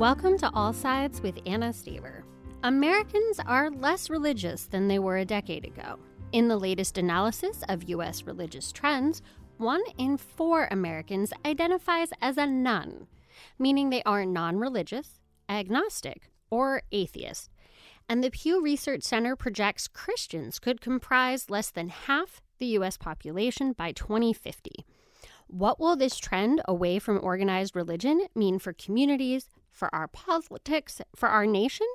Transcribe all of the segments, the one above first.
Welcome to All Sides with Anna Staver. Americans are less religious than they were a decade ago. In the latest analysis of U.S. religious trends, one in four Americans identifies as a none, meaning they are non religious, agnostic, or atheist. And the Pew Research Center projects Christians could comprise less than half the U.S. population by 2050. What will this trend away from organized religion mean for communities, for our politics, for our nation?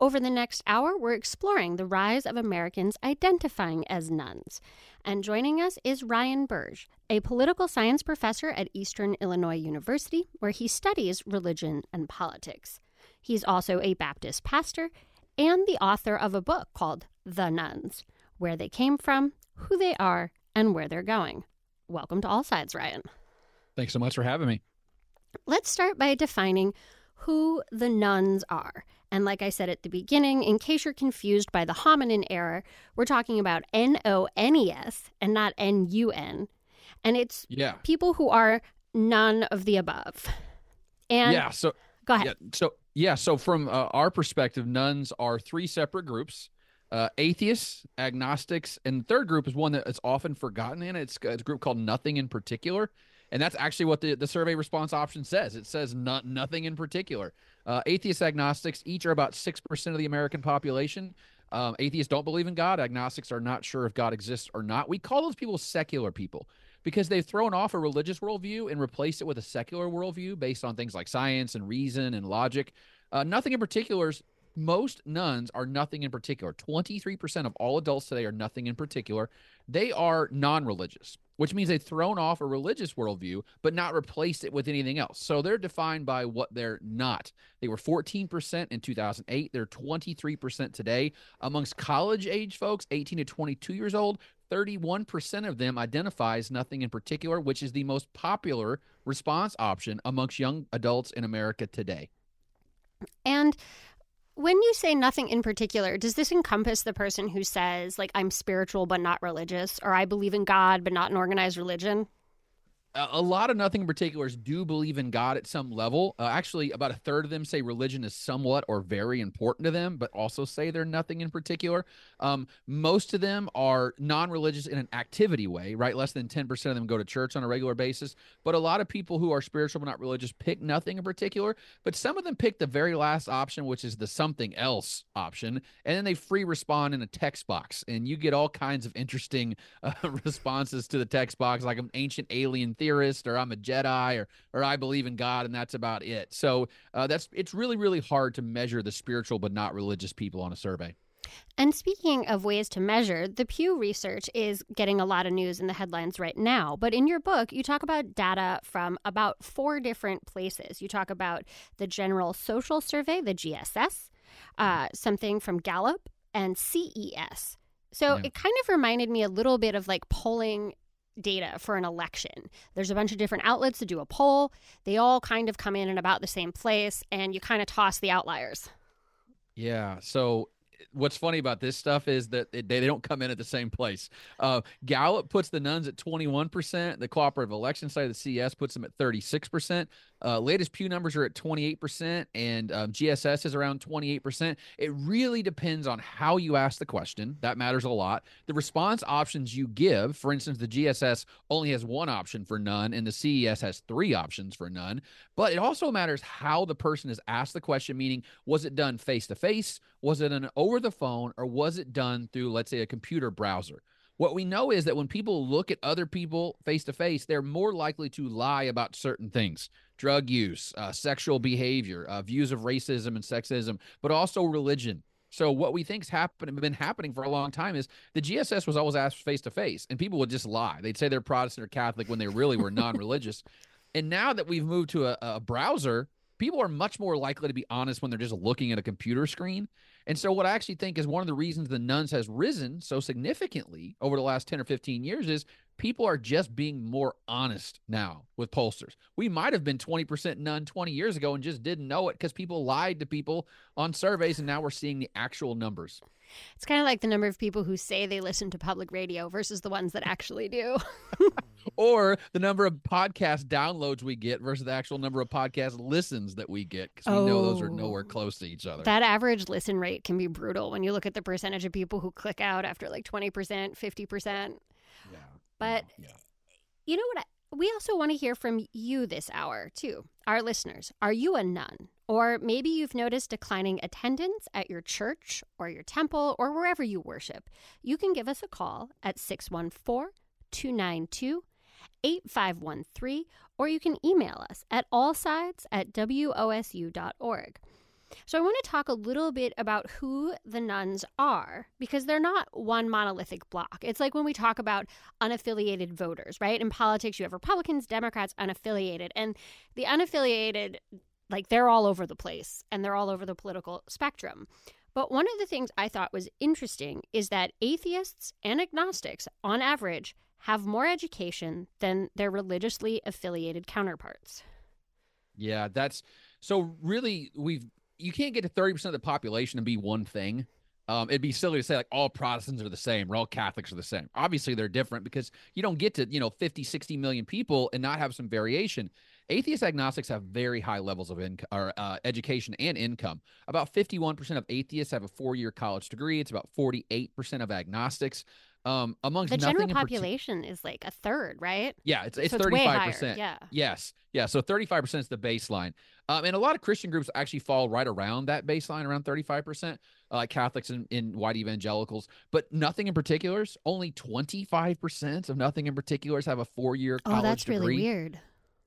Over the next hour, we're exploring the rise of Americans identifying as nones. And joining us is Ryan Burge, a political science professor at Eastern Illinois University, where he studies religion and politics. He's also a Baptist pastor and the author of a book called The Nones Where They Came From, Who They Are, and Where They're Going. Welcome to All Sides, Ryan. Thanks so much for having me. Let's start by defining who the nones are. And like I said at the beginning, in case you're confused by the homonym error, we're talking about N O N E S and not N U N. And it's yeah. people who are none of the above. And yeah, so go ahead. Yeah, so yeah, so from uh, our perspective, nones are three separate groups. Uh, atheists, agnostics, and the third group is one that is often forgotten in It's, it's a group called nothing in particular. And that's actually what the, the survey response option says. It says not, nothing in particular. Uh, atheist agnostics each are about 6% of the American population. Um, atheists don't believe in God. Agnostics are not sure if God exists or not. We call those people secular people because they've thrown off a religious worldview and replaced it with a secular worldview based on things like science and reason and logic. Uh, nothing in particular most nones are nothing in particular. 23% of all adults today are nothing in particular. They are non religious, which means they've thrown off a religious worldview, but not replaced it with anything else. So they're defined by what they're not. They were 14% in 2008. They're 23% today. Amongst college age folks, 18 to 22 years old, 31% of them identifies nothing in particular, which is the most popular response option amongst young adults in America today. And when you say nothing in particular, does this encompass the person who says, like, I'm spiritual but not religious, or I believe in God but not an organized religion? A lot of nothing in particulars do believe in God at some level. Uh, actually, about a third of them say religion is somewhat or very important to them, but also say they're nothing in particular. Um, most of them are non religious in an activity way, right? Less than 10% of them go to church on a regular basis. But a lot of people who are spiritual but not religious pick nothing in particular. But some of them pick the very last option, which is the something else option. And then they free respond in a text box. And you get all kinds of interesting uh, responses to the text box, like an ancient alien theorist or I'm a Jedi or or I believe in God and that's about it. So uh, that's it's really really hard to measure the spiritual but not religious people on a survey. And speaking of ways to measure, the Pew research is getting a lot of news in the headlines right now. But in your book, you talk about data from about four different places. You talk about the General Social Survey, the GSS, uh, something from Gallup, and CES. So yeah. it kind of reminded me a little bit of like polling data for an election. There's a bunch of different outlets to do a poll. They all kind of come in in about the same place, and you kind of toss the outliers. Yeah. So what's funny about this stuff is that they, they don't come in at the same place. Uh, Gallup puts the nones at 21%. The cooperative election side of the CS puts them at 36%. Uh, latest Pew numbers are at 28%, and um, GSS is around 28%. It really depends on how you ask the question. That matters a lot. The response options you give, for instance, the GSS only has one option for none, and the CES has three options for none. But it also matters how the person is asked the question, meaning, was it done face to face? Was it an over the phone? Or was it done through, let's say, a computer browser? What we know is that when people look at other people face to face, they're more likely to lie about certain things drug use, uh, sexual behavior, uh, views of racism and sexism, but also religion. So what we think's happened been happening for a long time is the GSS was always asked face to face, and people would just lie. They'd say they're Protestant or Catholic when they really were non-religious. and now that we've moved to a, a browser, people are much more likely to be honest when they're just looking at a computer screen. And so, what I actually think is one of the reasons the nones has risen so significantly over the last 10 or 15 years is people are just being more honest now with pollsters. We might have been 20% none 20 years ago and just didn't know it because people lied to people on surveys, and now we're seeing the actual numbers. It's kind of like the number of people who say they listen to public radio versus the ones that actually do. or the number of podcast downloads we get versus the actual number of podcast listens that we get because we oh, know those are nowhere oh. close to each other. That average listen rate can be brutal when you look at the percentage of people who click out after like 20%, 50%. Yeah. But yeah. you know what? I, we also want to hear from you this hour, too, our listeners. Are you a none? Or maybe you've noticed declining attendance at your church or your temple or wherever you worship. You can give us a call at 614 292 8513, or you can email us at allsides at wosu.org. So, I want to talk a little bit about who the nones are because they're not one monolithic block. It's like when we talk about unaffiliated voters, right? In politics, you have Republicans, Democrats, unaffiliated. And the unaffiliated, like, they're all over the place and they're all over the political spectrum. But one of the things I thought was interesting is that atheists and agnostics, on average, have more education than their religiously affiliated counterparts. Yeah, that's so really we've you can't get to 30% of the population and be one thing. Um, it'd be silly to say like all Protestants are the same or all Catholics are the same. Obviously, they're different because you don't get to, you know, 50, 60 million people and not have some variation. Atheist agnostics have very high levels of income or uh, education and income. About 51% of atheists have a four year college degree. It's about 48% of agnostics. Um, amongst the general population is like a third, right? Yeah, it's it's thirty five percent. Yeah. Yes. Yeah. So thirty five percent is the baseline. Um, and a lot of Christian groups actually fall right around that baseline, around thirty five percent, uh, like Catholics and, in white evangelicals. But nothing in particulars. Only twenty five percent of nothing in particulars have a four year college Oh, that's degree. really weird.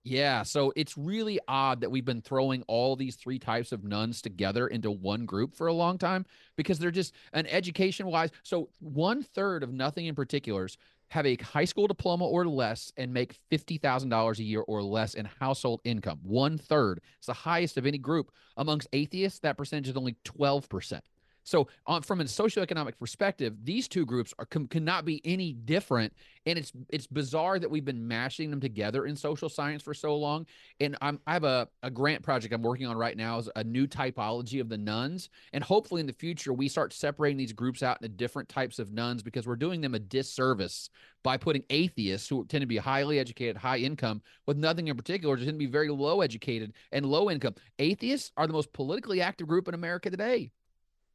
Yeah, so it's really odd that we've been throwing all these three types of nones together into one group for a long time because they're just an education wise. So one third of nothing in particulars have a high school diploma or less and make $50,000 a year or less in household income. One third. It's the highest of any group. Amongst atheists, that percentage is only 12%. So, on, from a socioeconomic perspective, these two groups are com- cannot be any different, and it's it's bizarre that we've been mashing them together in social science for so long. And I'm, I have a, a grant project I'm working on right now is a new typology of the nones, and hopefully in the future we start separating these groups out into different types of nones because we're doing them a disservice by putting atheists who tend to be highly educated, high income, with nothing in particular, just tend to be very low educated and low income. Atheists are the most politically active group in America today.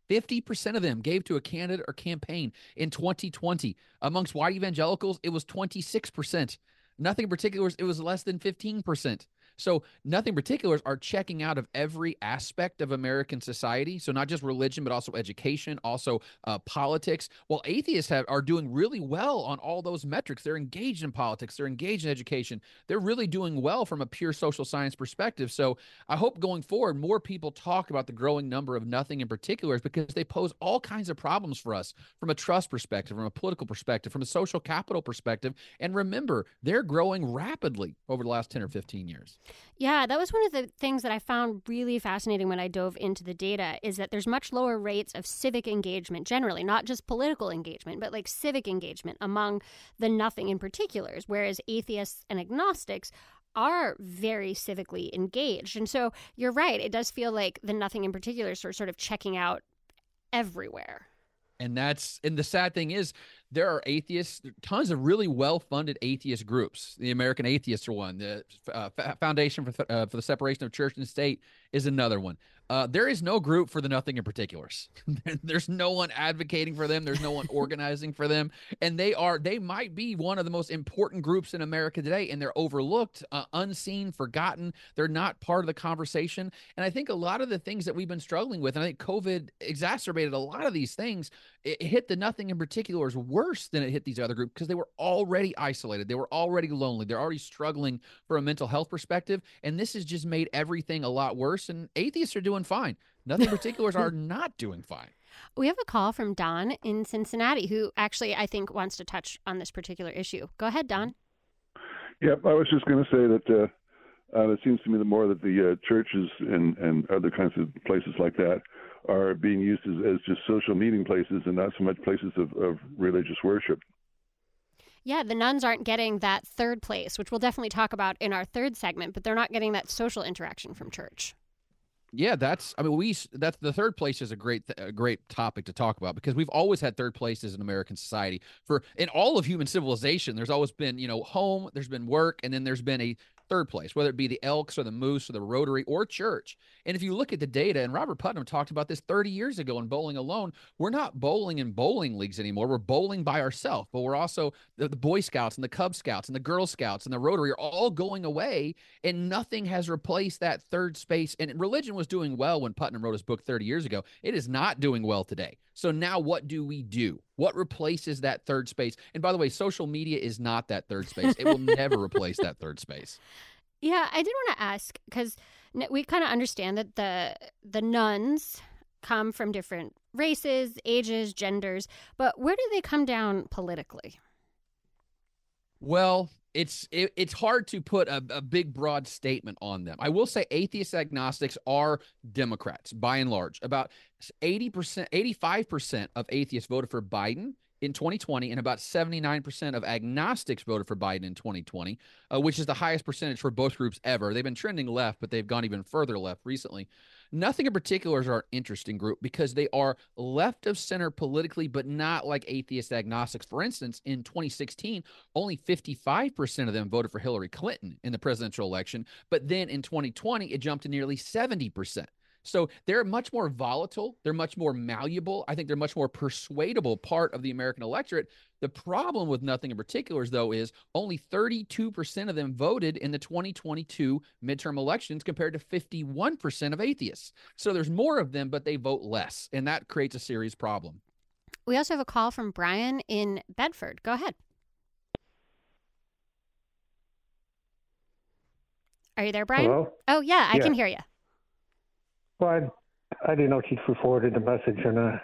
50% of them gave to a candidate or campaign in 2020. Amongst white evangelicals, it was 26%. Nothing in particular, it was less than 15%. So, nothing particulars are checking out of every aspect of American society. So, not just religion, but also education, also uh, politics. Well, atheists have, are doing really well on all those metrics. They're engaged in politics, they're engaged in education. They're really doing well from a pure social science perspective. So, I hope going forward, more people talk about the growing number of nothing in particulars because they pose all kinds of problems for us from a trust perspective, from a political perspective, from a social capital perspective. And remember, they're growing rapidly over the last 10 or 15 years. Yeah, that was one of the things that I found really fascinating when I dove into the data is that there's much lower rates of civic engagement generally, not just political engagement, but like civic engagement among the nothing in particulars, whereas atheists and agnostics are very civically engaged. And so you're right, it does feel like the nothing in particulars are sort of checking out everywhere. And that's and the sad thing is there are atheists, tons of really well-funded atheist groups. The American Atheists are one. The uh, Foundation for, uh, for the Separation of Church and State is another one. Uh, there is no group for the nothing in particulars. There's no one advocating for them. There's no one organizing for them, and they are they might be one of the most important groups in America today, and they're overlooked, uh, unseen, forgotten. They're not part of the conversation. And I think a lot of the things that we've been struggling with, and I think COVID exacerbated a lot of these things. It hit the nothing in particulars than it hit these other groups because they were already isolated. They were already lonely. They're already struggling for a mental health perspective, and this has just made everything a lot worse. And atheists are doing doing fine. Nothing particulars are not doing fine. We have a call from Don in Cincinnati who actually, I think, wants to touch on this particular issue. Go ahead, Don. Yep, I was just going to say that uh, uh, it seems to me the more that the uh, churches and, and other kinds of places like that are being used as, as just social meeting places and not so much places of, of religious worship. Yeah, the nones aren't getting that third place, which we'll definitely talk about in our third segment, but they're not getting that social interaction from church. Yeah, that's. I mean, we that's the third place is a great a great topic to talk about because we've always had third places in American society for in all of human civilization. There's always been you know home, there's been work, and then there's been a third place, whether it be the Elks or the Moose or the Rotary or Church. And if you look at the data, and Robert Putnam talked about this 30 years ago in bowling alone, we're not bowling in bowling leagues anymore. We're bowling by ourselves, but we're also the, the Boy Scouts and the Cub Scouts and the Girl Scouts and the Rotary are all going away, and nothing has replaced that third space. And religion was doing well when Putnam wrote his book 30 years ago. It is not doing well today. So now what do we do? What replaces that third space? And by the way, social media is not that third space. It will never replace that third space. Yeah, I did want to ask because we kind of understand that the the nones come from different races, ages, genders, but where do they come down politically? Well, it's it, it's hard to put a, a big broad statement on them. I will say atheist agnostics are Democrats by and large. About 80%, 85% of atheists voted for Biden in 2020, and about 79% of agnostics voted for Biden in 2020, uh, which is the highest percentage for both groups ever. They've been trending left, but they've gone even further left recently. Nothing in particular is our interesting group because they are left of center politically, but not like atheist agnostics. For instance, in 2016, only 55% of them voted for Hillary Clinton in the presidential election, but then in 2020, it jumped to nearly 70%. So they're much more volatile. They're much more malleable. I think they're much more persuadable part of the American electorate. The problem with nothing in particulars, though, is only 32% of them voted in the 2022 midterm elections compared to 51% of atheists. So there's more of them, but they vote less. And that creates a serious problem. We also have a call from Brian in Bedford. Go ahead. Are you there, Brian? Hello? Oh, yeah, I yeah. can hear you. Well, I, I didn't know if she forwarded the message or not.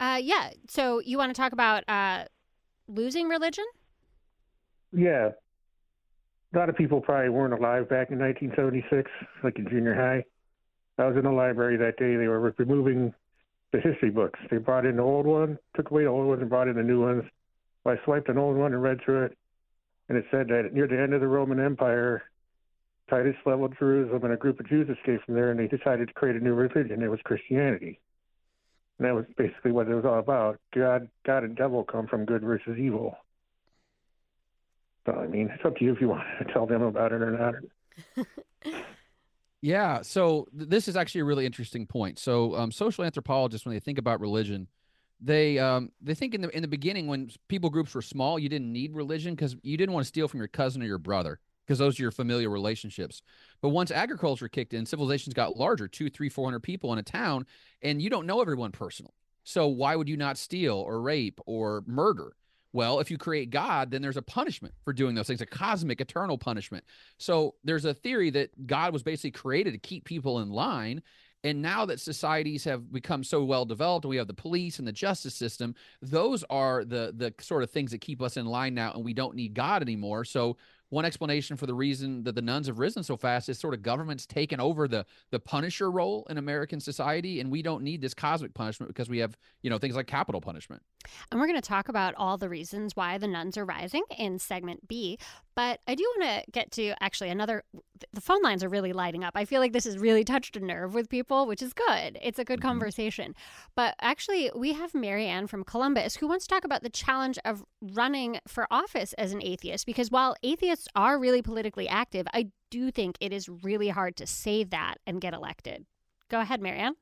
Uh, yeah. So you want to talk about uh, losing religion? Yeah. A lot of people probably weren't alive back in 1976, like in junior high. I was in the library that day. They were removing the history books. They brought in the old one, took away the old ones, and brought in the new ones. I swiped an old one and read through it, and it said that near the end of the Roman Empire, Titus leveled Jerusalem, and a group of Jews escaped from there, and they decided to create a new religion. It was Christianity, and that was basically what it was all about. God, God, and devil come from good versus evil. So I mean, it's up to you if you want to tell them about it or not. yeah. So th- this is actually a really interesting point. So um, social anthropologists, when they think about religion, they um, they think in the in the beginning when people groups were small, you didn't need religion because you didn't want to steal from your cousin or your brother because those are your familiar relationships. But once agriculture kicked in, civilizations got larger, two, three, four hundred people in a town, and you don't know everyone personally. So why would you not steal or rape or murder? Well, if you create God, then there's a punishment for doing those things, a cosmic, eternal punishment. So there's a theory that God was basically created to keep people in line. And now that societies have become so well developed, we have the police and the justice system. Those are the the sort of things that keep us in line now, and we don't need God anymore. So one explanation for the reason that the nones have risen so fast is sort of government's taken over the the punisher role in American society, and we don't need this cosmic punishment because we have you know things like capital punishment. And we're going to talk about all the reasons why the nones are rising in segment B. But I do want to get to actually another. The phone lines are really lighting up. I feel like this has really touched a nerve with people, which is good. It's a good mm-hmm. conversation. But actually, we have Marianne from Columbus who wants to talk about the challenge of running for office as an atheist. Because while atheists are really politically active, I do think it is really hard to say that and get elected. Go ahead, Marianne.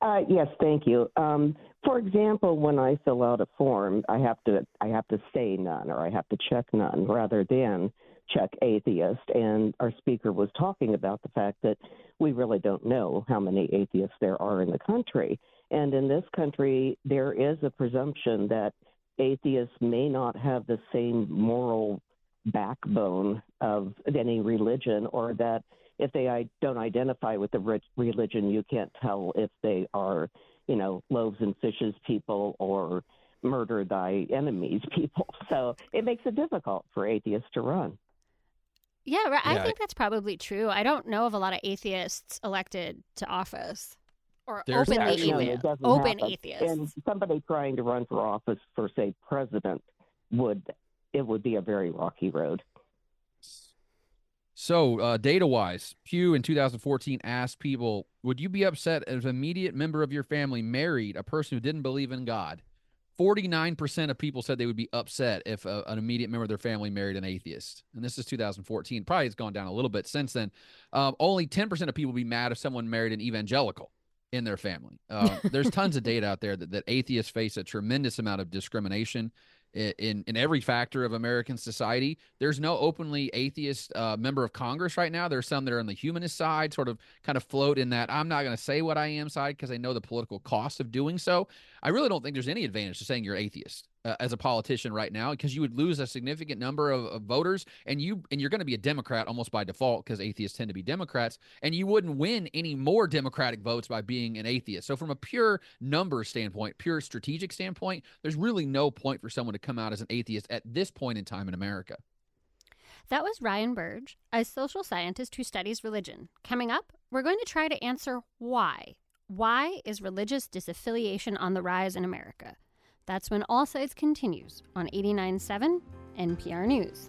Uh, yes, thank you. Um, for example, when I fill out a form, I have to I have to say none or I have to check none rather than check atheist. And our speaker was talking about the fact that we really don't know how many atheists there are in the country. And in this country, there is a presumption that atheists may not have the same moral backbone of any religion or that if they don't identify with the religion, you can't tell if they are, you know, loaves and fishes people or murder thy enemies people. So it makes it difficult for atheists to run. Yeah, right. I think that's probably true. I don't know of a lot of atheists elected to office or There's openly atheist, open atheists. And somebody trying to run for office for, say, president would it would be a very rocky road. So, uh, data wise, Pew in 2014 asked people, Would you be upset if an immediate member of your family married a person who didn't believe in God? 49% of people said they would be upset if a, an immediate member of their family married an atheist. And this is 2014. Probably it's gone down a little bit since then. Um, only 10% of people would be mad if someone married an evangelical in their family. Uh, there's tons of data out there that, that atheists face a tremendous amount of discrimination in in every factor of American society. There's no openly atheist uh, member of Congress right now. There's some that are on the humanist side, sort of kind of float in that I'm not going to say what I am side because I know the political cost of doing so. I really don't think there's any advantage to saying you're atheist uh, as a politician right now because you would lose a significant number of, of voters and you and you're going to be a democrat almost by default because atheists tend to be democrats and you wouldn't win any more democratic votes by being an atheist so from a pure number standpoint pure strategic standpoint there's really no point for someone to come out as an atheist at this point in time in america that was Ryan Burge, a social scientist who studies religion. Coming up, we're going to try to answer why. Why is religious disaffiliation on the rise in America? That's when All Sides continues on 89.7 NPR News.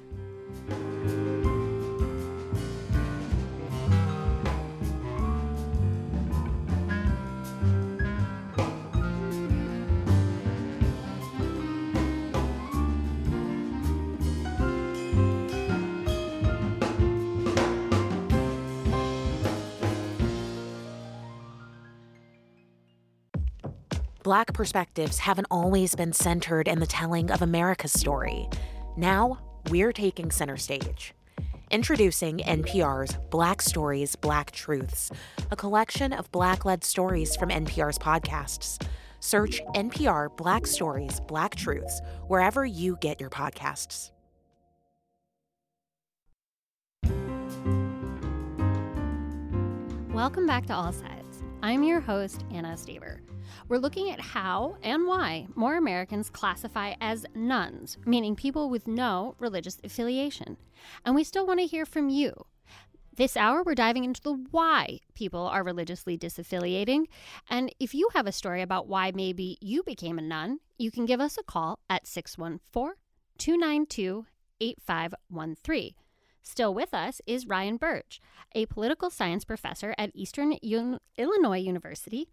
Black perspectives haven't always been centered in the telling of America's story. Now, we're taking center stage. Introducing NPR's Black Stories, Black Truths, a collection of Black led stories from NPR's podcasts. Search NPR Black Stories, Black Truths wherever you get your podcasts. Welcome back to All Sides. I'm your host, Anna Staver. We're looking at how and why more Americans classify as nones, meaning people with no religious affiliation. And we still want to hear from you. This hour, we're diving into the why people are religiously disaffiliating. And if you have a story about why maybe you became a none, you can give us a call at 614 292 8513. Still with us is Ryan Burge, a political science professor at Eastern Un- Illinois University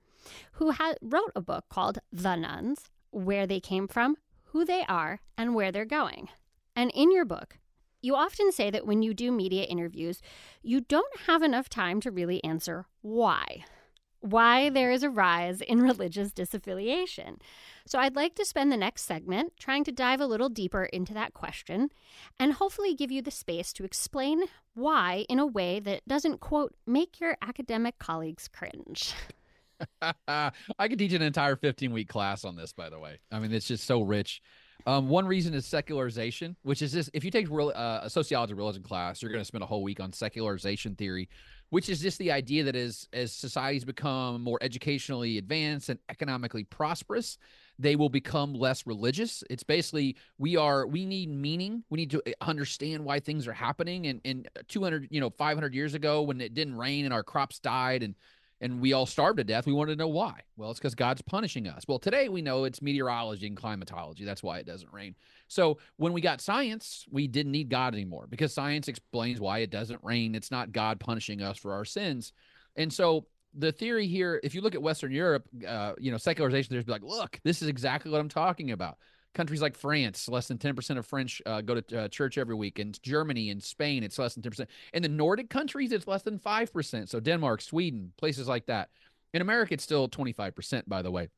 who ha- wrote a book called The Nones Where They Came From, Who They Are, and Where They're Going. And in your book, you often say that when you do media interviews, you don't have enough time to really answer why. Why there is a rise in religious disaffiliation. So, I'd like to spend the next segment trying to dive a little deeper into that question and hopefully give you the space to explain why in a way that doesn't, quote, make your academic colleagues cringe. I could teach an entire 15 week class on this, by the way. I mean, it's just so rich. Um, one reason is secularization, which is this if you take real, uh, a sociology religion class, you're going to spend a whole week on secularization theory, which is just the idea that as, as societies become more educationally advanced and economically prosperous, they will become less religious. It's basically we are we need meaning. We need to uh, understand why things are happening. And and 200, you know, 500 years ago when it didn't rain and our crops died and and we all starved to death. We wanted to know why. Well, it's because God's punishing us. Well, today we know it's meteorology and climatology. That's why it doesn't rain. So when we got science, we didn't need God anymore because science explains why it doesn't rain. It's not God punishing us for our sins. And so the theory here, if you look at Western Europe, uh, you know, secularization, there's like, look, this is exactly what I'm talking about countries like France, less than 10% of French uh, go to uh, church every week. In Germany and Spain, it's less than 10%. In the Nordic countries, it's less than 5%. So Denmark, Sweden, places like that. In America, it's still 25%, by the way.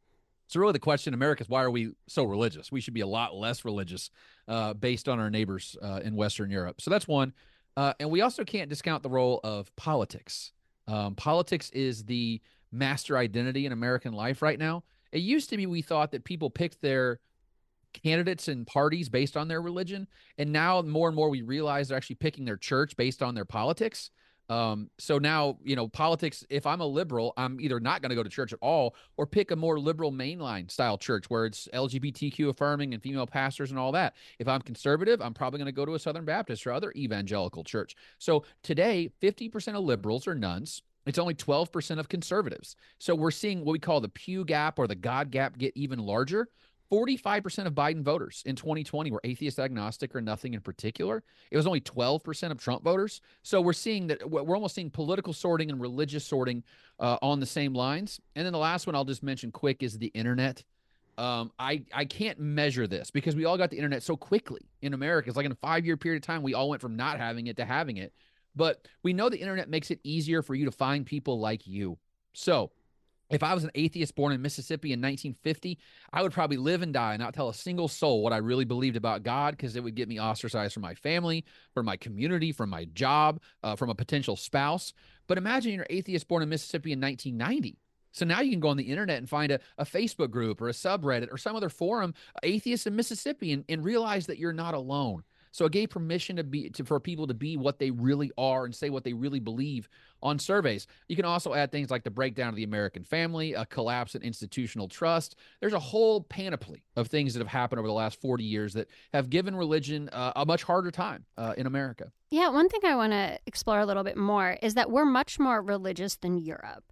So really the question in America is why are we so religious? We should be a lot less religious uh, based on our neighbors uh, in Western Europe. So that's one. Uh, and we also can't discount the role of politics. Um, politics is the master identity in American life right now. It used to be we thought that people picked their candidates and parties based on their religion. And now more and more we realize they're actually picking their church based on their politics. Um, so now, you know, politics, if I'm a liberal, I'm either not going to go to church at all or pick a more liberal mainline style church where it's LGBTQ affirming and female pastors and all that. If I'm conservative, I'm probably going to go to a Southern Baptist or other evangelical church. So today, 50% of liberals are nones. It's only 12% of conservatives. So we're seeing what we call the pew gap or the God gap get even larger 45% of Biden voters in 2020 were atheist, agnostic, or nothing in particular. It was only 12% of Trump voters. So we're seeing that we're almost seeing political sorting and religious sorting uh, on the same lines. And then the last one I'll just mention quick is the internet. Um, I I can't measure this because we all got the internet so quickly in America. It's like in a five year period of time, we all went from not having it to having it. But we know the internet makes it easier for you to find people like you. So if I was an atheist born in Mississippi in 1950, I would probably live and die and not tell a single soul what I really believed about God because it would get me ostracized from my family, from my community, from my job, uh, from a potential spouse. But imagine you're an atheist born in Mississippi in 1990. So now you can go on the internet and find a, a Facebook group or a subreddit or some other forum, atheists in Mississippi, and, and realize that you're not alone. So it gave permission to be to, for people to be what they really are and say what they really believe on surveys. You can also add things like the breakdown of the American family, a collapse in institutional trust. There's a whole panoply of things that have happened over the last 40 years that have given religion uh, a much harder time uh, in America. Yeah, one thing I want to explore a little bit more is that we're much more religious than Europe.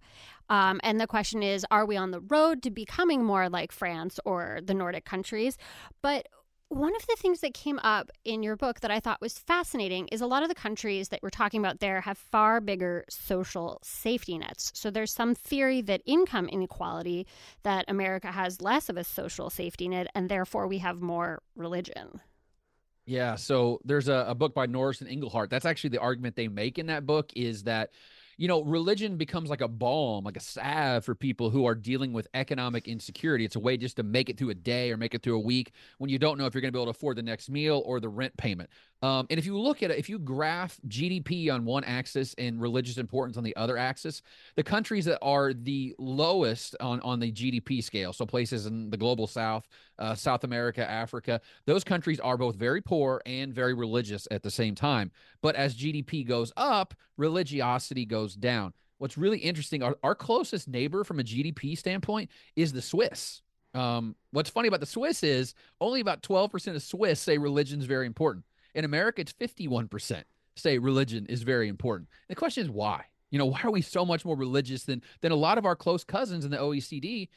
Um, and the question is, are we on the road to becoming more like France or the Nordic countries? But one of the things that came up in your book that I thought was fascinating is a lot of the countries that we're talking about there have far bigger social safety nets. So there's some theory that income inequality, that America has less of a social safety net, and therefore we have more religion. Yeah, so there's a, a book by Norris and Inglehart. That's actually the argument they make in that book is that you know, religion becomes like a balm, like a salve for people who are dealing with economic insecurity. It's a way just to make it through a day or make it through a week when you don't know if you're going to be able to afford the next meal or the rent payment. Um, and if you look at it, if you graph GDP on one axis and religious importance on the other axis, the countries that are the lowest on, on the GDP scale, so places in the global south, uh, South America, Africa, those countries are both very poor and very religious at the same time. But as GDP goes up, religiosity goes down. What's really interesting, our, our closest neighbor from a GDP standpoint is the Swiss. Um, what's funny about the Swiss is only about 12% of Swiss say religion is very important. In America, it's 51% say religion is very important. And the question is why? You know, why are we so much more religious than than a lot of our close cousins in the OECD?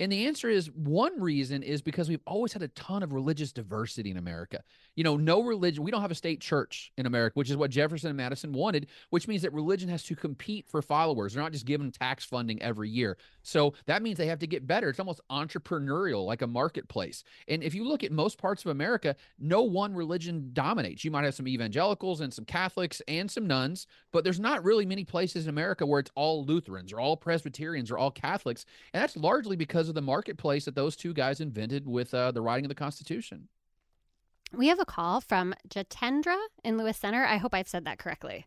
And the answer is one reason is because we've always had a ton of religious diversity in America. You know, no religion, we don't have a state church in America, which is what Jefferson and Madison wanted, which means that religion has to compete for followers. They're not just given tax funding every year. So that means they have to get better. It's almost entrepreneurial, like a marketplace. And if you look at most parts of America, no one religion dominates. You might have some evangelicals and some Catholics and some nones, but there's not really many places in America where it's all Lutherans or all Presbyterians or all Catholics. And that's largely because of the marketplace that those two guys invented with uh, the writing of the Constitution. We have a call from Jatendra in Lewis Center. I hope I've said that correctly.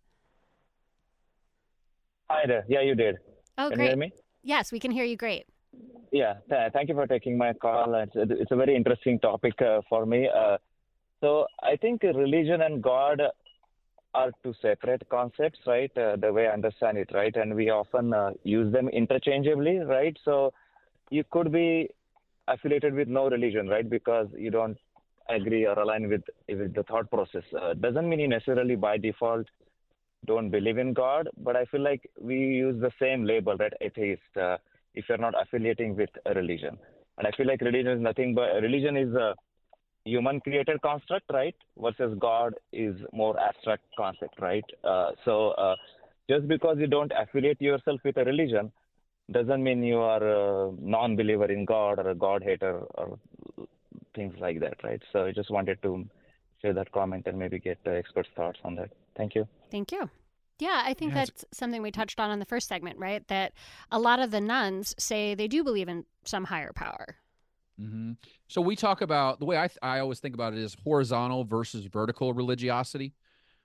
Hi there. Yeah, you did. Oh, Can great. you hear me? Yes, we can hear you great. Yeah, th- thank you for taking my call. It's, it's a very interesting topic uh, for me. Uh, so I think religion and God are two separate concepts, right? Uh, the way I understand it, right? And we often uh, use them interchangeably, right? So you could be affiliated with no religion, right? Because you don't agree or align with with the thought process. Uh, doesn't mean you necessarily by default don't believe in God, but I feel like we use the same label, right? Atheist. Uh, if you're not affiliating with a religion, and I feel like religion is nothing but religion is a human created construct, right? Versus God is more abstract concept, right? Uh, so uh, just because you don't affiliate yourself with a religion doesn't mean you are a non-believer in God or a God hater or things like that, right? So I just wanted to share that comment and maybe get the experts' thoughts on that. Thank you. Thank you. Yeah, I think Yeah, that's something we touched on in the first segment, right? That a lot of the nones say they do believe in some higher power. hmm So we talk about the way I, th- I always think about it is horizontal versus vertical religiosity.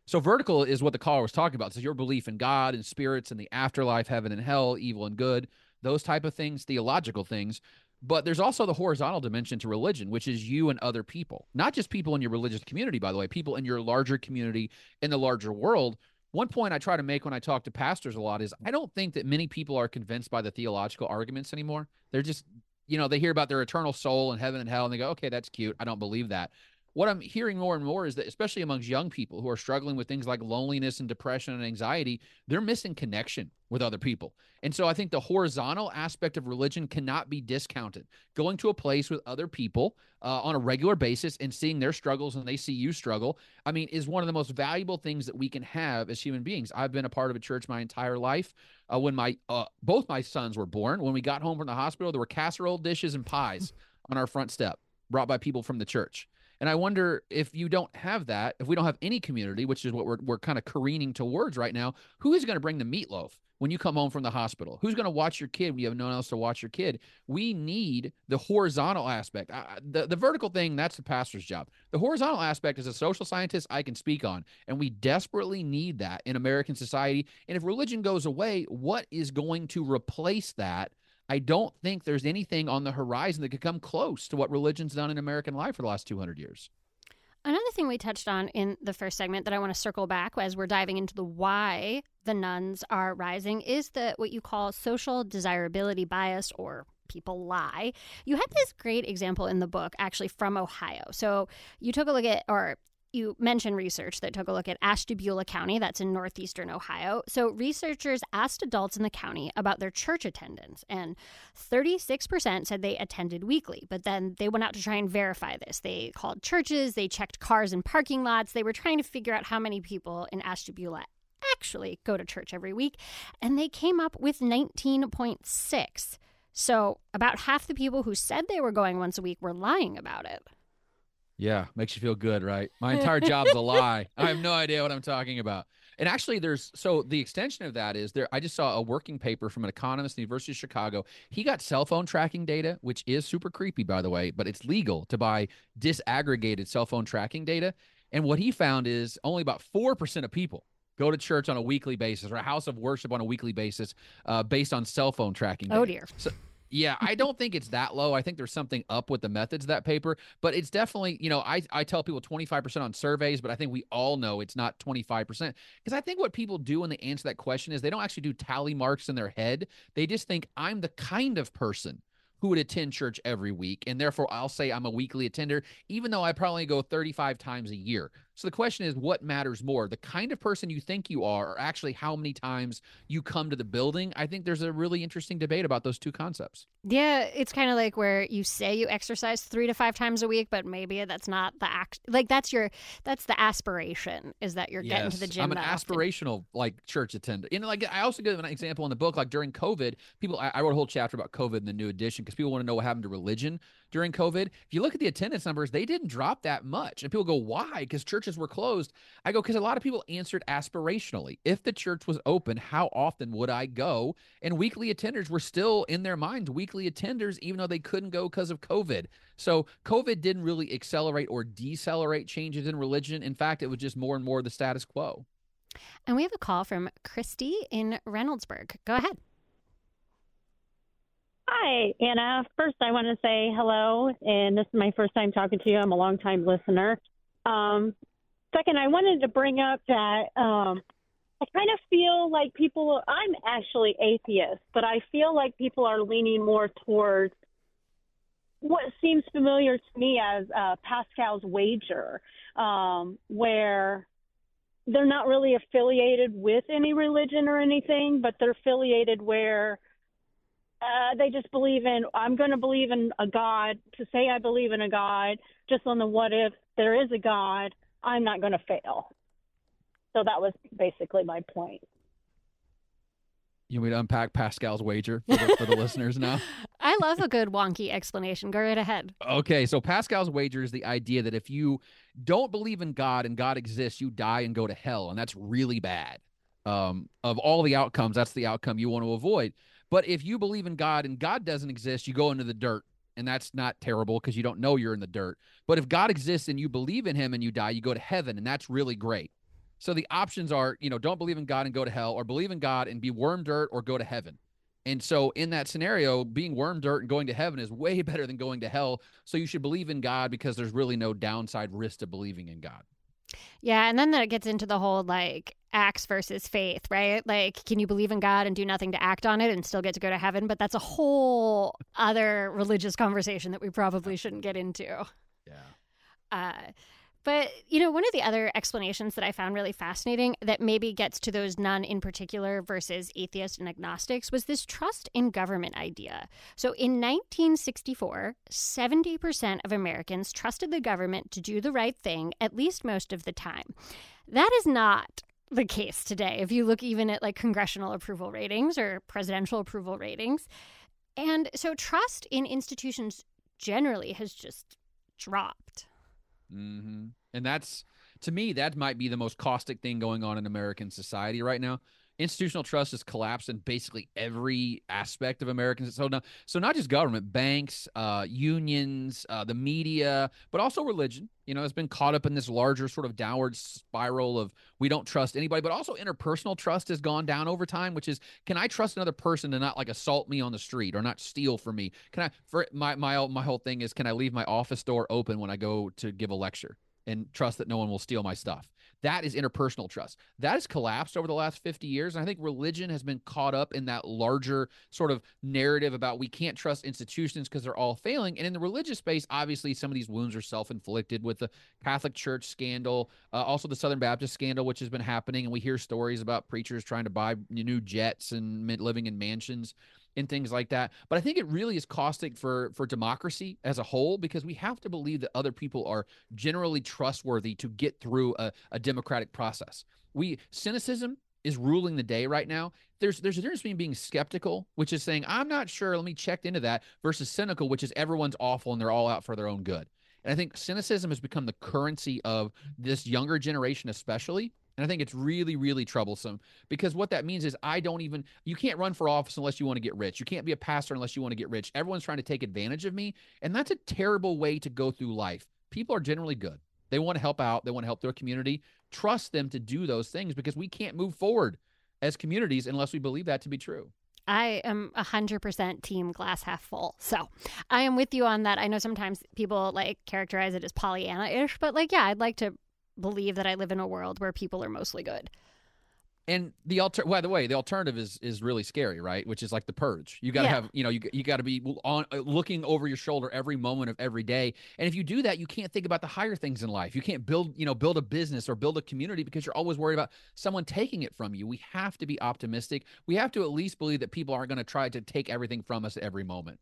So vertical is what the caller was talking about. So your belief in God and spirits and the afterlife, heaven and hell, evil and good, those type of things, theological things. But there's also the horizontal dimension to religion, which is you and other people, not just people in your religious community, by the way, people in your larger community, in the larger world. One point I try to make when I talk to pastors a lot is I don't think that many people are convinced by the theological arguments anymore. They're just, you know, they hear about their eternal soul and heaven and hell and they go, okay, that's cute. I don't believe that. What I'm hearing more and more is that, especially amongst young people who are struggling with things like loneliness and depression and anxiety, they're missing connection with other people. And so I think the horizontal aspect of religion cannot be discounted. Going to a place with other people uh, on a regular basis and seeing their struggles and they see you struggle, I mean, is one of the most valuable things that we can have as human beings. I've been a part of a church my entire life. Uh, when my uh, both my sons were born, when we got home from the hospital, there were casserole dishes and pies on our front step brought by people from the church. And I wonder if you don't have that, if we don't have any community, which is what we're, we're kind of careening towards right now, who is going to bring the meatloaf when you come home from the hospital? Who's going to watch your kid when you have no one else to watch your kid? We need the horizontal aspect. I, the, the vertical thing, that's the pastor's job. The horizontal aspect, as a social scientist, I can speak on. And we desperately need that in American society. And if religion goes away, what is going to replace that? I don't think there's anything on the horizon that could come close to what religion's done in American life for the last 200 years. Another thing we touched on in the first segment that I want to circle back as we're diving into the why the nones are rising is the what you call social desirability bias or people lie. You had this great example in the book actually from Ohio. So you took a look at or you mentioned research that took a look at Ashtabula County, that's in northeastern Ohio. So, researchers asked adults in the county about their church attendance, and 36% said they attended weekly. But then they went out to try and verify this. They called churches, they checked cars and parking lots, they were trying to figure out how many people in Ashtabula actually go to church every week, and they came up with 19.6. So, about half the people who said they were going once a week were lying about it. Yeah, makes you feel good, right? My entire job's a lie. I have no idea what I'm talking about. And actually, there's so the extension of that is there. I just saw a working paper from an economist, at the University of Chicago. He got cell phone tracking data, which is super creepy, by the way, but it's legal to buy disaggregated cell phone tracking data. And what he found is only about four percent of people go to church on a weekly basis or a house of worship on a weekly basis, uh, based on cell phone tracking. Oh, dear. So yeah, I don't think it's that low. I think there's something up with the methods of that paper, but it's definitely, you know, I, I tell people 25% on surveys, but I think we all know it's not 25%. Because I think what people do when they answer that question is they don't actually do tally marks in their head. They just think, I'm the kind of person who would attend church every week. And therefore, I'll say I'm a weekly attender, even though I probably go 35 times a year. So the question is, what matters more? The kind of person you think you are, or actually how many times you come to the building? I think there's a really interesting debate about those two concepts. Yeah, it's kind of like where you say you exercise three to five times a week, but maybe that's not the act. Like that's your that's the aspiration is that you're getting to the gym. I'm an that often. aspirational like church attendant. You know, like I also give an example in the book, like during COVID, people I, I wrote a whole chapter about COVID in the new edition because people want to know what happened to religion during COVID. If you look at the attendance numbers, they didn't drop that much. And people go, why? Because churches were closed. I go, because a lot of people answered aspirationally. If the church was open, how often would I go? And weekly attenders were still in their minds weekly attenders, even though they couldn't go because of COVID. So COVID didn't really accelerate or decelerate changes in religion. In fact, it was just more and more the status quo. And we have a call from Christy in Reynoldsburg. Go ahead. Hi, Anna. First, I want to say hello, and this is my first time talking to you. I'm a long-time listener. Um, second, I wanted to bring up that um, I kind of feel like people. I'm actually atheist, but I feel like people are leaning more towards what seems familiar to me as uh, Pascal's wager, um, where they're not really affiliated with any religion or anything, but they're affiliated where uh, they just believe in. I'm going to believe in a God to say I believe in a God. Just on the what if there is a God, I'm not going to fail. So that was basically my point. You want me to unpack Pascal's wager for the, for the listeners now? I love a good wonky explanation. Go right ahead. Okay, so Pascal's wager is the idea that if you don't believe in God and God exists, you die and go to hell, and that's really bad. Um, of all the outcomes, that's the outcome you want to avoid. But if you believe in God and God doesn't exist, you go into the dirt, and that's not terrible because you don't know you're in the dirt. But if God exists and you believe in Him and you die, you go to heaven, and that's really great. So the options are, you know, don't believe in God and go to hell, or believe in God and be worm dirt or go to heaven. And so in that scenario, being worm dirt and going to heaven is way better than going to hell. So you should believe in God because there's really no downside risk to believing in God. Yeah, and then that gets into the whole like acts versus faith, right? Like, can you believe in God and do nothing to act on it and still get to go to heaven? But that's a whole other religious conversation that we probably shouldn't get into. Yeah. Uh, but, you know, one of the other explanations that I found really fascinating that maybe gets to those none in particular versus atheists and agnostics was this trust in government idea. So in 1964, 70% of Americans trusted the government to do the right thing at least most of the time. That is not the case today. If you look even at like congressional approval ratings or presidential approval ratings. And so trust in institutions generally has just dropped. Mm-hmm. And that's to me, that might be the most caustic thing going on in American society right now. Institutional trust has collapsed in basically every aspect of Americans. So now, so not just government, banks, uh, unions, uh, the media, but also religion. You know, has been caught up in this larger sort of downward spiral of we don't trust anybody, but also interpersonal trust has gone down over time. Which is, can I trust another person to not like assault me on the street or not steal from me? Can I? For my my my whole thing is, can I leave my office door open when I go to give a lecture? and trust that no one will steal my stuff. That is interpersonal trust. That has collapsed over the last 50 years. And I think religion has been caught up in that larger sort of narrative about we can't trust institutions because they're all failing. And in the religious space, obviously, some of these wounds are self inflicted with the Catholic Church scandal, uh, also the Southern Baptist scandal, which has been happening. And we hear stories about preachers trying to buy new jets and living in mansions and things like that. But I think it really is caustic for for democracy as a whole because we have to believe that other people are generally trustworthy to get through a, a democratic process. We cynicism is ruling the day right now. There's there's a difference between being skeptical, which is saying I'm not sure, let me check into that, versus cynical, which is everyone's awful and they're all out for their own good. And I think cynicism has become the currency of this younger generation, especially. And I think it's really, really troublesome because what that means is I don't even, you can't run for office unless you want to get rich. You can't be a pastor unless you want to get rich. Everyone's trying to take advantage of me. And that's a terrible way to go through life. People are generally good. They want to help out, they want to help their community. Trust them to do those things because we can't move forward as communities unless we believe that to be true. I am 100% team glass half full. So I am with you on that. I know sometimes people like characterize it as Pollyanna ish, but like, yeah, I'd like to believe that I live in a world where people are mostly good. And the alter by the way, the alternative is is really scary, right? Which is like the purge. You got to yeah. have, you know, you you got to be on looking over your shoulder every moment of every day. And if you do that, you can't think about the higher things in life. You can't build, you know, build a business or build a community because you're always worried about someone taking it from you. We have to be optimistic. We have to at least believe that people aren't going to try to take everything from us at every moment.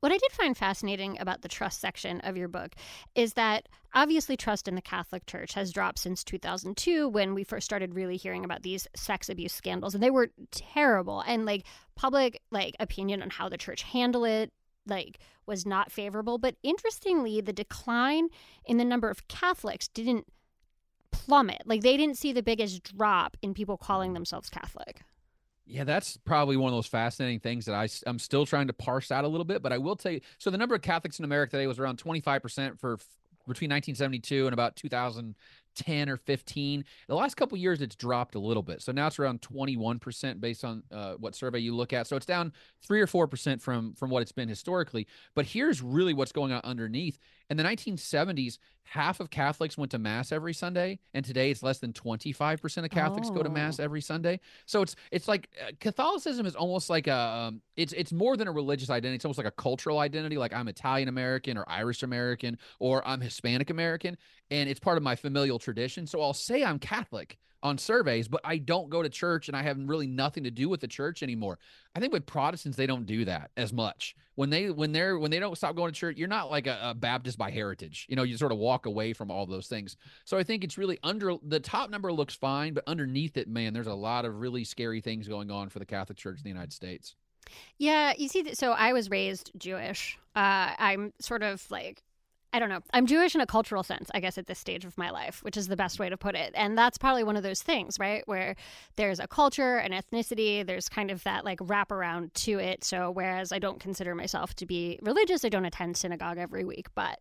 What I did find fascinating about the trust section of your book is that obviously trust in the Catholic Church has dropped since 2002 when we first started really hearing about these sex abuse scandals and they were terrible. And like public like opinion on how the church handled it like was not favorable. But interestingly the decline in the number of Catholics didn't plummet. Like they didn't see the biggest drop in people calling themselves Catholic. Yeah, that's probably one of those fascinating things that I, I'm still trying to parse out a little bit. But I will tell you so the number of Catholics in America today was around 25% for between 1972 and about 2010 or 15. The last couple years, it's dropped a little bit. So now it's around 21% based on uh, what survey you look at. So it's down three or 4% from, from what it's been historically. But here's really what's going on underneath. In the 1970s, half of Catholics went to mass every Sunday, and today it's less than 25% of Catholics oh. go to mass oh. every Sunday. So it's it's like uh, Catholicism is almost like a um, it's it's more than a religious identity. It's almost like a cultural identity. Like I'm Italian American or Irish American or I'm Hispanic American, and it's part of my familial tradition. So I'll say I'm Catholic on surveys, but I don't go to church and I have really nothing to do with the church anymore. I think with Protestants they don't do that as much. When they when they're when they don't stop going to church, you're not like a, a Baptist by heritage. You know, you sort of walk away from all those things. So I think it's really under the top number looks fine, but underneath it, man, there's a lot of really scary things going on for the Catholic Church in the United States. Yeah, you see, so I was raised Jewish. Uh, I'm sort of like I don't know. I'm Jewish in a cultural sense, I guess, at this stage of my life, which is the best way to put it. And that's probably one of those things, right? Where there's a culture, an ethnicity, there's kind of that like wraparound to it. So, whereas I don't consider myself to be religious, I don't attend synagogue every week, but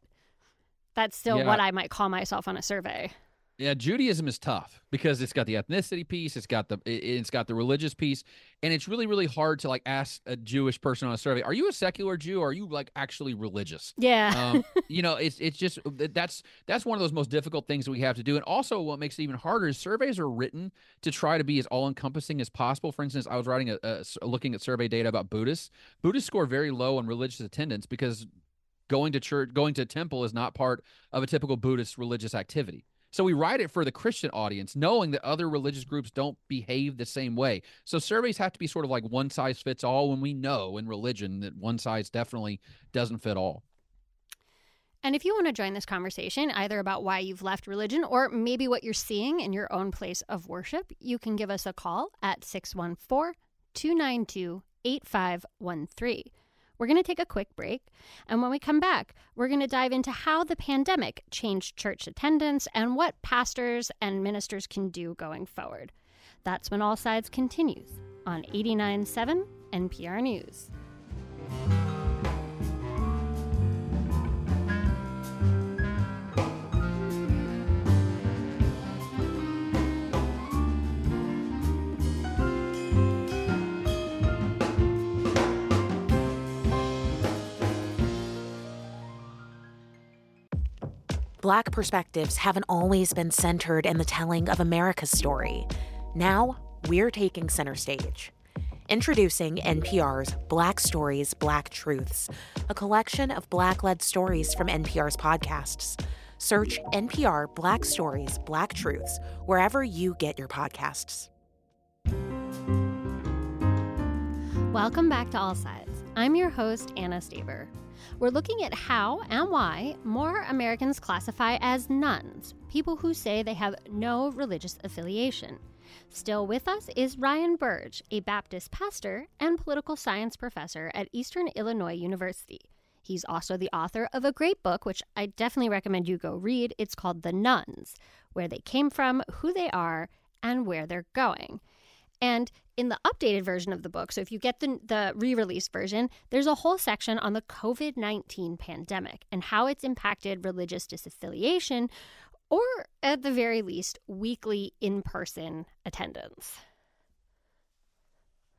that's still yeah. what I might call myself on a survey. Yeah, Judaism is tough because it's got the ethnicity piece, it's got the it's got the religious piece, and it's really really hard to like ask a Jewish person on a survey, "Are you a secular Jew or are you like actually religious?" Yeah, um, you know, it's it's just that's that's one of those most difficult things that we have to do, and also what makes it even harder is surveys are written to try to be as all encompassing as possible. For instance, I was writing a, a looking at survey data about Buddhists. Buddhists score very low on religious attendance because going to church, going to temple is not part of a typical Buddhist religious activity. So we write it for the Christian audience, knowing that other religious groups don't behave the same way. So surveys have to be sort of like one size fits all when we know in religion that one size definitely doesn't fit all. And if you want to join this conversation, either about why you've left religion or maybe what you're seeing in your own place of worship, you can give us a call at 614 292 8513. We're going to take a quick break. And when we come back, we're going to dive into how the pandemic changed church attendance and what pastors and ministers can do going forward. That's when All Sides continues on 89.7 NPR News. Black perspectives haven't always been centered in the telling of America's story. Now, we're taking center stage. Introducing NPR's Black Stories, Black Truths, a collection of Black led stories from NPR's podcasts. Search NPR Black Stories, Black Truths wherever you get your podcasts. Welcome back to All Sides. I'm your host, Anna Staver. We're looking at how and why more Americans classify as nones, people who say they have no religious affiliation. Still with us is Ryan Burge, a Baptist pastor and political science professor at Eastern Illinois University. He's also the author of a great book, which I definitely recommend you go read. It's called The Nones Where They Came From, Who They Are, and Where They're Going. And in the updated version of the book, so if you get the, the re release version, there's a whole section on the COVID 19 pandemic and how it's impacted religious disaffiliation, or at the very least, weekly in person attendance.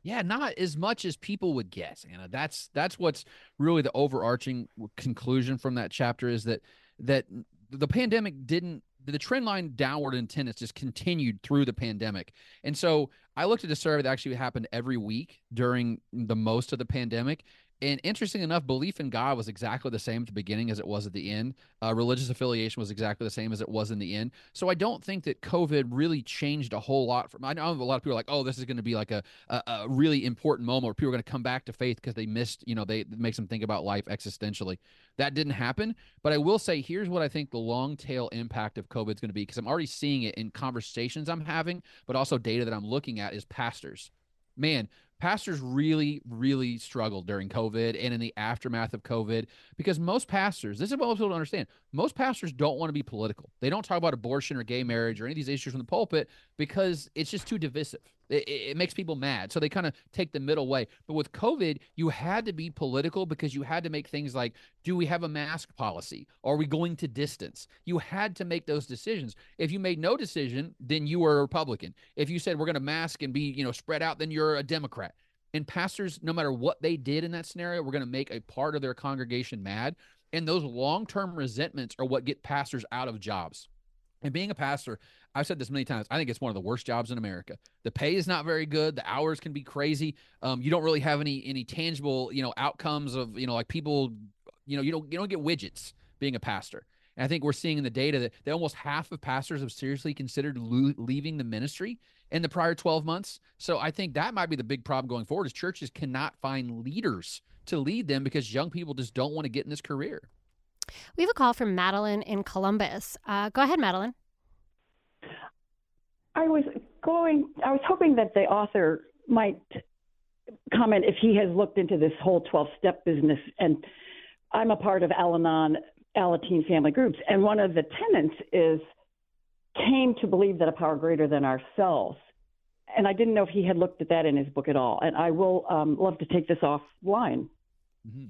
Yeah, not as much as people would guess, Anna. That's that's what's really the overarching conclusion from that chapter is that that the pandemic didn't the trend line downward in attendance just continued through the pandemic. And so I looked at a survey that actually happened every week during the most of the pandemic. And interesting enough, belief in God was exactly the same at the beginning as it was at the end. Uh, religious affiliation was exactly the same as it was in the end. So I don't think that COVID really changed a whole lot. From I know a lot of people are like, oh, this is going to be like a, a, a really important moment where people are going to come back to faith because they missed, you know, they makes them think about life existentially. That didn't happen. But I will say, here's what I think the long tail impact of COVID is going to be because I'm already seeing it in conversations I'm having, but also data that I'm looking at is pastors. Man, pastors really, really struggled during COVID and in the aftermath of COVID because most pastors, this is what most people don't understand, most pastors don't want to be political. They don't talk about abortion or gay marriage or any of these issues from the pulpit because it's just too divisive. It, it makes people mad. So they kind of take the middle way. But with COVID, you had to be political because you had to make things like do we have a mask policy? Are we going to distance? You had to make those decisions. If you made no decision, then you were a Republican. If you said we're going to mask and be, you know, spread out, then you're a Democrat. And pastors, no matter what they did in that scenario, were going to make a part of their congregation mad. And those long term resentments are what get pastors out of jobs. And being a pastor, I've said this many times. I think it's one of the worst jobs in America. The pay is not very good. The hours can be crazy. Um, you don't really have any any tangible, you know, outcomes of you know like people, you know, you don't you don't get widgets being a pastor. And I think we're seeing in the data that, that almost half of pastors have seriously considered lo- leaving the ministry in the prior 12 months. So I think that might be the big problem going forward is churches cannot find leaders to lead them because young people just don't want to get in this career. We have a call from Madeline in Columbus. Uh, go ahead, Madeline. I was going, I was hoping that the author might comment if he has looked into this whole 12 step business. And I'm a part of Al Anon, Alateen family groups. And one of the tenants is came to believe that a power greater than ourselves. And I didn't know if he had looked at that in his book at all. And I will um, love to take this offline. Mm-hmm.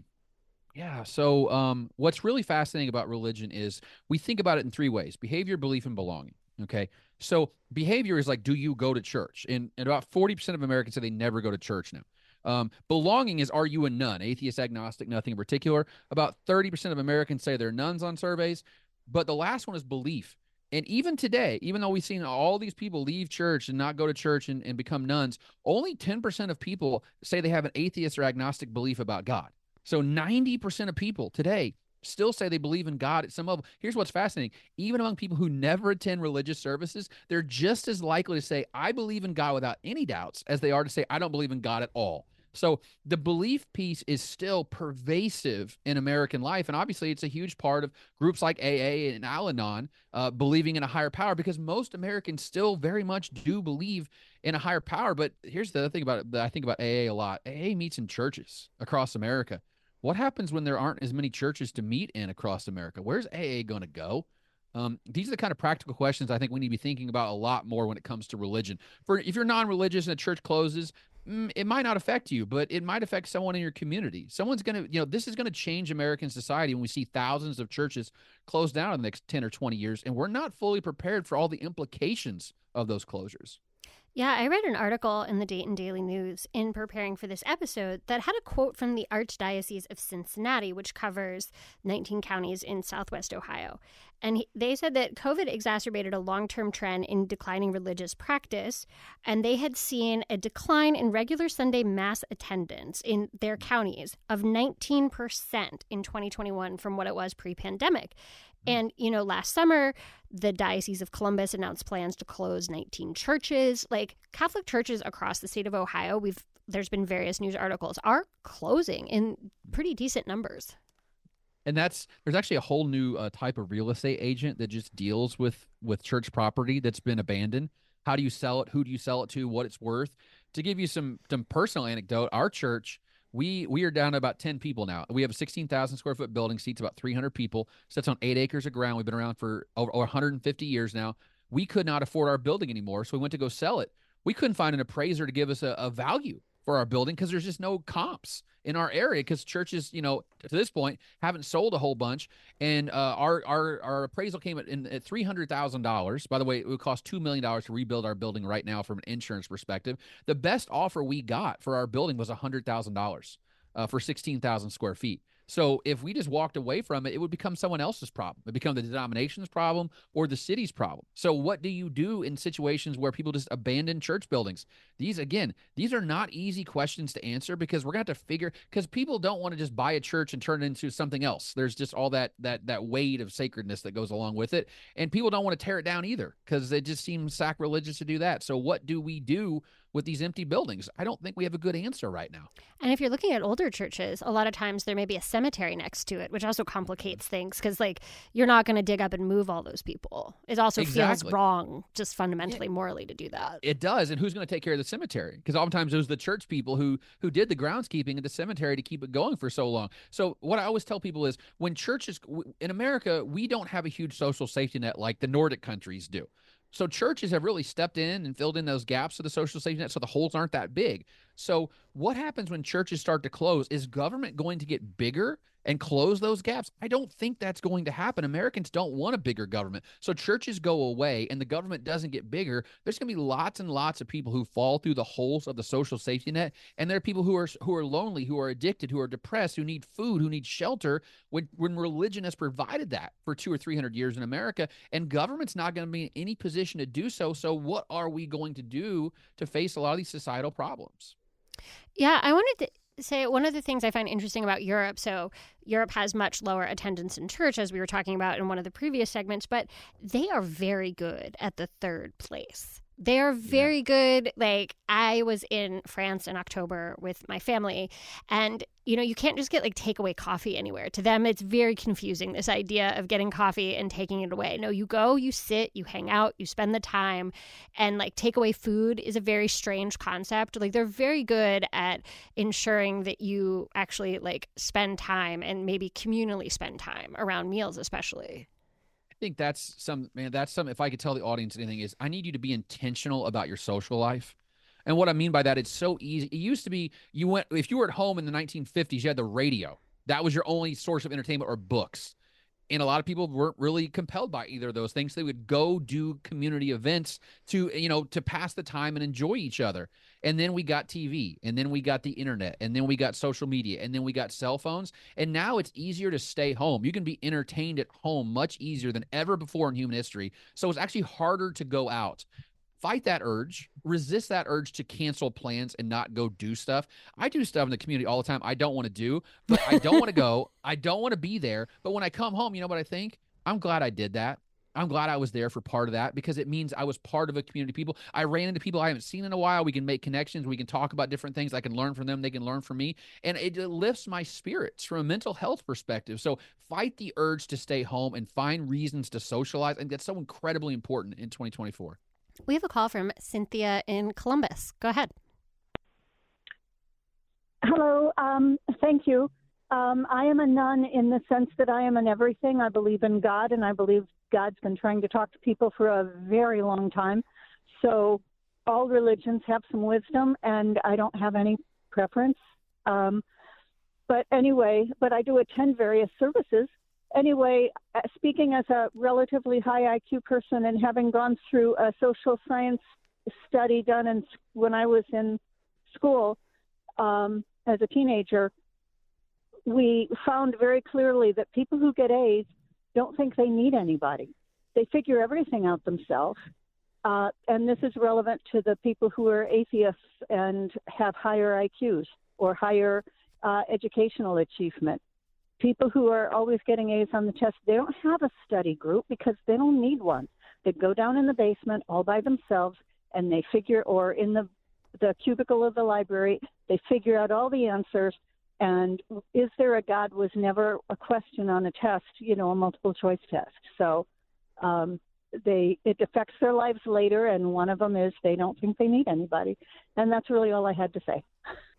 Yeah. So, um, what's really fascinating about religion is we think about it in three ways behavior, belief, and belonging. Okay. So, behavior is like, do you go to church? And, and about 40% of Americans say they never go to church now. Um, belonging is, are you a none? Atheist, agnostic, nothing in particular. About 30% of Americans say they're nones on surveys. But the last one is belief. And even today, even though we've seen all these people leave church and not go to church and, and become nones, only 10% of people say they have an atheist or agnostic belief about God. So 90% of people today still say they believe in God at some level. Here's what's fascinating. Even among people who never attend religious services, they're just as likely to say, I believe in God without any doubts, as they are to say, I don't believe in God at all. So the belief piece is still pervasive in American life. And obviously, it's a huge part of groups like AA and Al Anon uh, believing in a higher power because most Americans still very much do believe in a higher power. But here's the other thing about it that I think about AA a lot AA meets in churches across America. What happens when there aren't as many churches to meet in across America? Where's AA going to go? Um, these are the kind of practical questions I think we need to be thinking about a lot more when it comes to religion. For if you're non-religious and a church closes, mm, it might not affect you, but it might affect someone in your community. Someone's going to, you know, this is going to change American society when we see thousands of churches close down in the next 10 or 20 years, and we're not fully prepared for all the implications of those closures. Yeah, I read an article in the Dayton Daily News in preparing for this episode that had a quote from the Archdiocese of Cincinnati, which covers 19 counties in southwest Ohio. And he, they said that COVID exacerbated a long term trend in declining religious practice, and they had seen a decline in regular Sunday Mass attendance in their counties of 19% in 2021 from what it was pre pandemic. And, you know, last summer, the Diocese of Columbus announced plans to close 19 churches. Like Catholic churches across the state of Ohio, we've there's been various news articles are closing in pretty decent numbers. And that's there's actually a whole new uh, type of real estate agent that just deals with with church property that's been abandoned. How do you sell it? Who do you sell it to? What it's worth? To give you some some personal anecdote, our church we we are down to about 10 people now. We have a 16,000 square foot building, seats about 300 people, sits on eight acres of ground. We've been around for over, over 150 years now. We could not afford our building anymore, so we went to go sell it. We couldn't find an appraiser to give us a, a value for our building because there's just no comps in our area because churches, you know, to this point haven't sold a whole bunch. And uh, our our our appraisal came at, at three hundred thousand dollars. By the way, it would cost two million dollars to rebuild our building right now from an insurance perspective. The best offer we got for our building was a hundred thousand uh, dollars for sixteen thousand square feet. So if we just walked away from it, it would become someone else's problem. It become the denomination's problem or the city's problem. So what do you do in situations where people just abandon church buildings? These again, these are not easy questions to answer because we're going to have to figure because people don't want to just buy a church and turn it into something else. There's just all that that that weight of sacredness that goes along with it, and people don't want to tear it down either because it just seems sacrilegious to do that. So what do we do with these empty buildings? I don't think we have a good answer right now. And if you're looking at older churches, a lot of times there may be a cemetery next to it, which also mm-hmm. complicates things because, like, you're not going to dig up and move all those people. It also Exactly. feels wrong, just fundamentally, morally, to do that. It does, and who's going to take care of the cemetery? Because oftentimes it was the church people who who did the groundskeeping at the cemetery to keep it going for so long. So what I always tell people is, when churches in America, we don't have a huge social safety net like the Nordic countries do. So churches have really stepped in and filled in those gaps of the social safety net, so the holes aren't that big. So what happens when churches start to close? Is government going to get bigger and close those gaps? I don't think that's going to happen. Americans don't want a bigger government. So churches go away and the government doesn't get bigger. There's going to be lots and lots of people who fall through the holes of the social safety net and there are people who are who are lonely, who are addicted, who are depressed, who need food, who need shelter when when religion has provided that for 2 or 300 years in America and government's not going to be in any position to do so. So what are we going to do to face a lot of these societal problems? Yeah, I wanted to say one of the things I find interesting about Europe. So, Europe has much lower attendance in church, as we were talking about in one of the previous segments, but they are very good at the third place. They are very good. Like, I was in France in October with my family, and you know, you can't just get like takeaway coffee anywhere. To them, it's very confusing this idea of getting coffee and taking it away. No, you go, you sit, you hang out, you spend the time, and like takeaway food is a very strange concept. Like, they're very good at ensuring that you actually like spend time and maybe communally spend time around meals, especially. I think that's some man. That's some. If I could tell the audience anything, is I need you to be intentional about your social life. And what I mean by that, it's so easy. It used to be you went if you were at home in the 1950s, you had the radio. That was your only source of entertainment or books. And a lot of people weren't really compelled by either of those things. They would go do community events to, you know, to pass the time and enjoy each other. And then we got TV, and then we got the internet, and then we got social media, and then we got cell phones. And now it's easier to stay home. You can be entertained at home much easier than ever before in human history. So it's actually harder to go out fight that urge, resist that urge to cancel plans and not go do stuff. I do stuff in the community all the time I don't want to do, but I don't want to go. I don't want to be there. But when I come home, you know what I think? I'm glad I did that. I'm glad I was there for part of that because it means I was part of a community of people. I ran into people I haven't seen in a while. We can make connections. We can talk about different things. I can learn from them. They can learn from me. And it lifts my spirits from a mental health perspective. So fight the urge to stay home and find reasons to socialize. And that's so incredibly important in 2024. We have a call from Cynthia in Columbus. Go ahead. Hello. Um, thank you. Um, I am a none in the sense that I am an everything. I believe in God, and I believe God's been trying to talk to people for a very long time. So all religions have some wisdom, and I don't have any preference. Um, but anyway, but I do attend various services. Anyway, uh, speaking as a relatively high IQ person and having gone through a social science study done in, when I was in school um, as a teenager, we found very clearly that people who get A's don't think they need anybody. They figure everything out themselves. Uh, and this is relevant to the people who are atheists and have higher IQs or higher uh, educational achievement. People who are always getting A's on the test, they don't have a study group because they don't need one. They go down in the basement all by themselves and they figure, or in the the cubicle of the library, they figure out all the answers and is there a God was never a question on a test, you know, a multiple choice test. So um, they it affects their lives later, and one of them is they don't think they need anybody, and that's really all I had to say.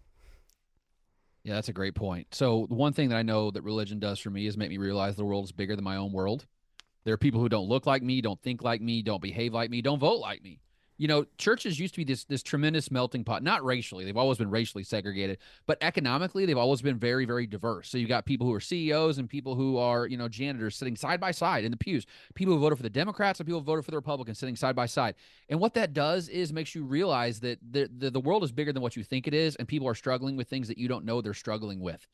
Yeah, that's a great point. So the one thing that I know that religion does for me is make me realize the world is bigger than my own world. There are people who don't look like me, don't think like me, don't behave like me, don't vote like me you know, churches used to be this this tremendous melting pot, not racially. They've always been racially segregated, but economically, they've always been very, very diverse. So you've got people who are CEOs and people who are, you know, janitors sitting side by side in the pews. People who voted for the Democrats and people who voted for the Republicans sitting side by side. And what that does is makes you realize that the, the, the world is bigger than what you think it is, and people are struggling with things that you don't know they're struggling with.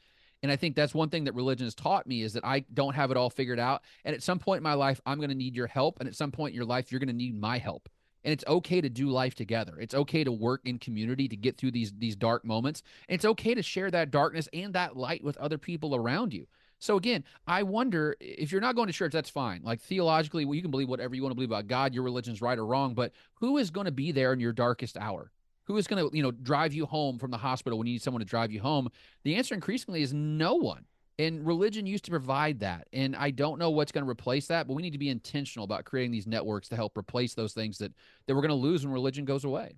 And I think that's one thing that religion has taught me is that I don't have it all figured out. And at some point in my life, I'm going to need your help. And at some point in your life, you're going to need my help and it's okay to do life together. It's okay to work in community to get through these these dark moments. And it's okay to share that darkness and that light with other people around you. So again, I wonder if you're not going to church, that's fine. Like theologically, well, you can believe whatever you want to believe about God, your religion's right or wrong, but who is going to be there in your darkest hour? Who is going to, you know, drive you home from the hospital when you need someone to drive you home? The answer increasingly is no one. And religion used to provide that. And I don't know what's going to replace that, but we need to be intentional about creating these networks to help replace those things that, that we're going to lose when religion goes away.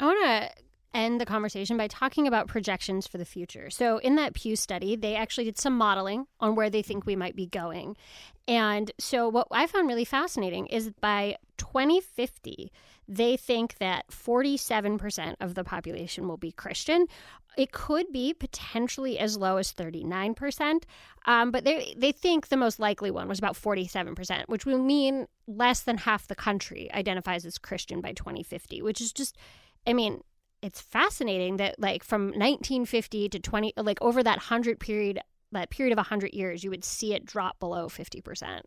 I want to end the conversation by talking about projections for the future. So, in that Pew study, they actually did some modeling on where they think we might be going. And so, what I found really fascinating is by 2050, they think that 47% of the population will be Christian. It could be potentially as low as 39%, um, but they, they think the most likely one was about 47%, which will mean less than half the country identifies as Christian by 2050, which is just, I mean, it's fascinating that like from 1950 to 20 like over that 100 period that period of 100 years you would see it drop below 50%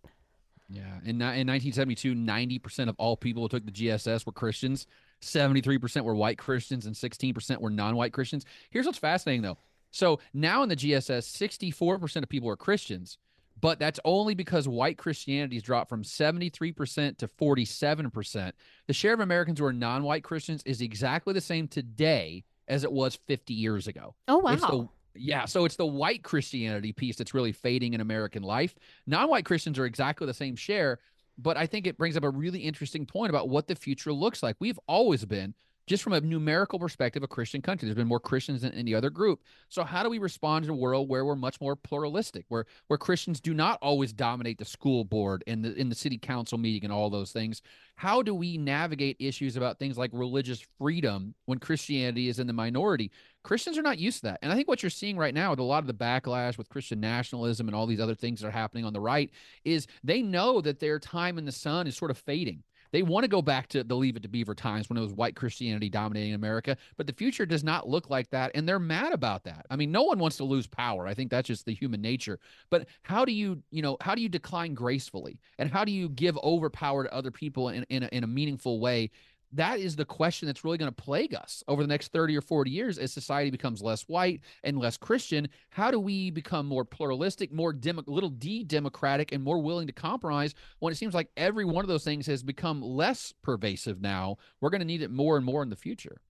yeah. In, in 1972 90% of all people who took the gss were christians. 73% were white christians and 16% were non-white christians. Here's what's fascinating though. So now in the gss 64% of people are christians but that's only because white Christianity's dropped from 73% to 47%. The share of Americans who are non white Christians is exactly the same today as it was 50 years ago. Oh, wow. The, yeah, so it's the white Christianity piece that's really fading in American life. Non white Christians are exactly the same share, but I think it brings up a really interesting point about what the future looks like. We've always been just from a numerical perspective, a Christian country. There's been more Christians than any other group. So how do we respond in a world where we're much more pluralistic, where where Christians do not always dominate the school board and the in the city council meeting and all those things? How do we navigate issues about things like religious freedom when Christianity is in the minority? Christians are not used to that. And I think what you're seeing right now with a lot of the backlash with Christian nationalism and all these other things that are happening on the right is they know that their time in the sun is sort of fading they want to go back to the Leave It to Beaver times when it was white Christianity dominating America, but the future does not look like that. And they're mad about that. I mean, no one wants to lose power. I think that's just the human nature. But how do you, you know, how do you decline gracefully? And how do you give over power to other people in, in, a, in a meaningful way that is the question that's really going to plague us over the next 30 or 40 years as society becomes less white and less Christian. How do we become more pluralistic, more demo, little d democratic, and more willing to compromise when it seems like every one of those things has become less pervasive now? We're going to need it more and more in the future.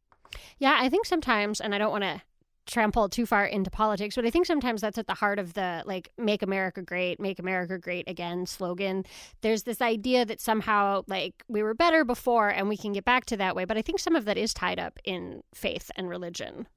Yeah, I think sometimes, and I don't want to trample too far into politics, but I think sometimes that's at the heart of the like make America great, make America great again slogan. There's this idea that somehow like we were better before and we can get back to that way, but I think some of that is tied up in faith and religion.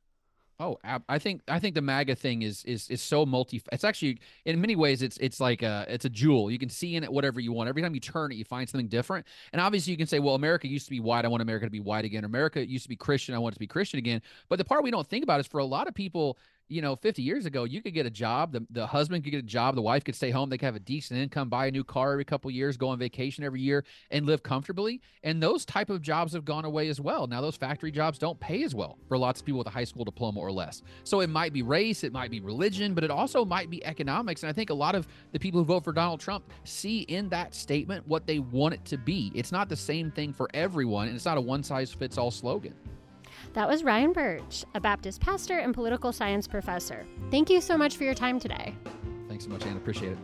Oh, I think I think the MAGA thing is is is so multi. It's actually in many ways it's it's like a it's a jewel. You can see in it whatever you want. Every time you turn it, you find something different. And obviously, you can say, well, America used to be white. I want America to be white again. America used to be Christian. I want it to be Christian again. But the part we don't think about is for a lot of people, you know, 50 years ago, you could get a job. The, the husband could get a job. The wife could stay home. They could have a decent income, buy a new car every couple years, go on vacation every year, and live comfortably. And those type of jobs have gone away as well. Now, those factory jobs don't pay as well for lots of people with a high school diploma or less. So it might be race, it might be religion, but it also might be economics. And I think a lot of the people who vote for Donald Trump see in that statement what they want it to be. It's not the same thing for everyone, and it's not a one size fits all slogan. That was Ryan Burge, a Baptist pastor and political science professor. Thank you so much for your time today. Thanks so much, Anne. Appreciate it.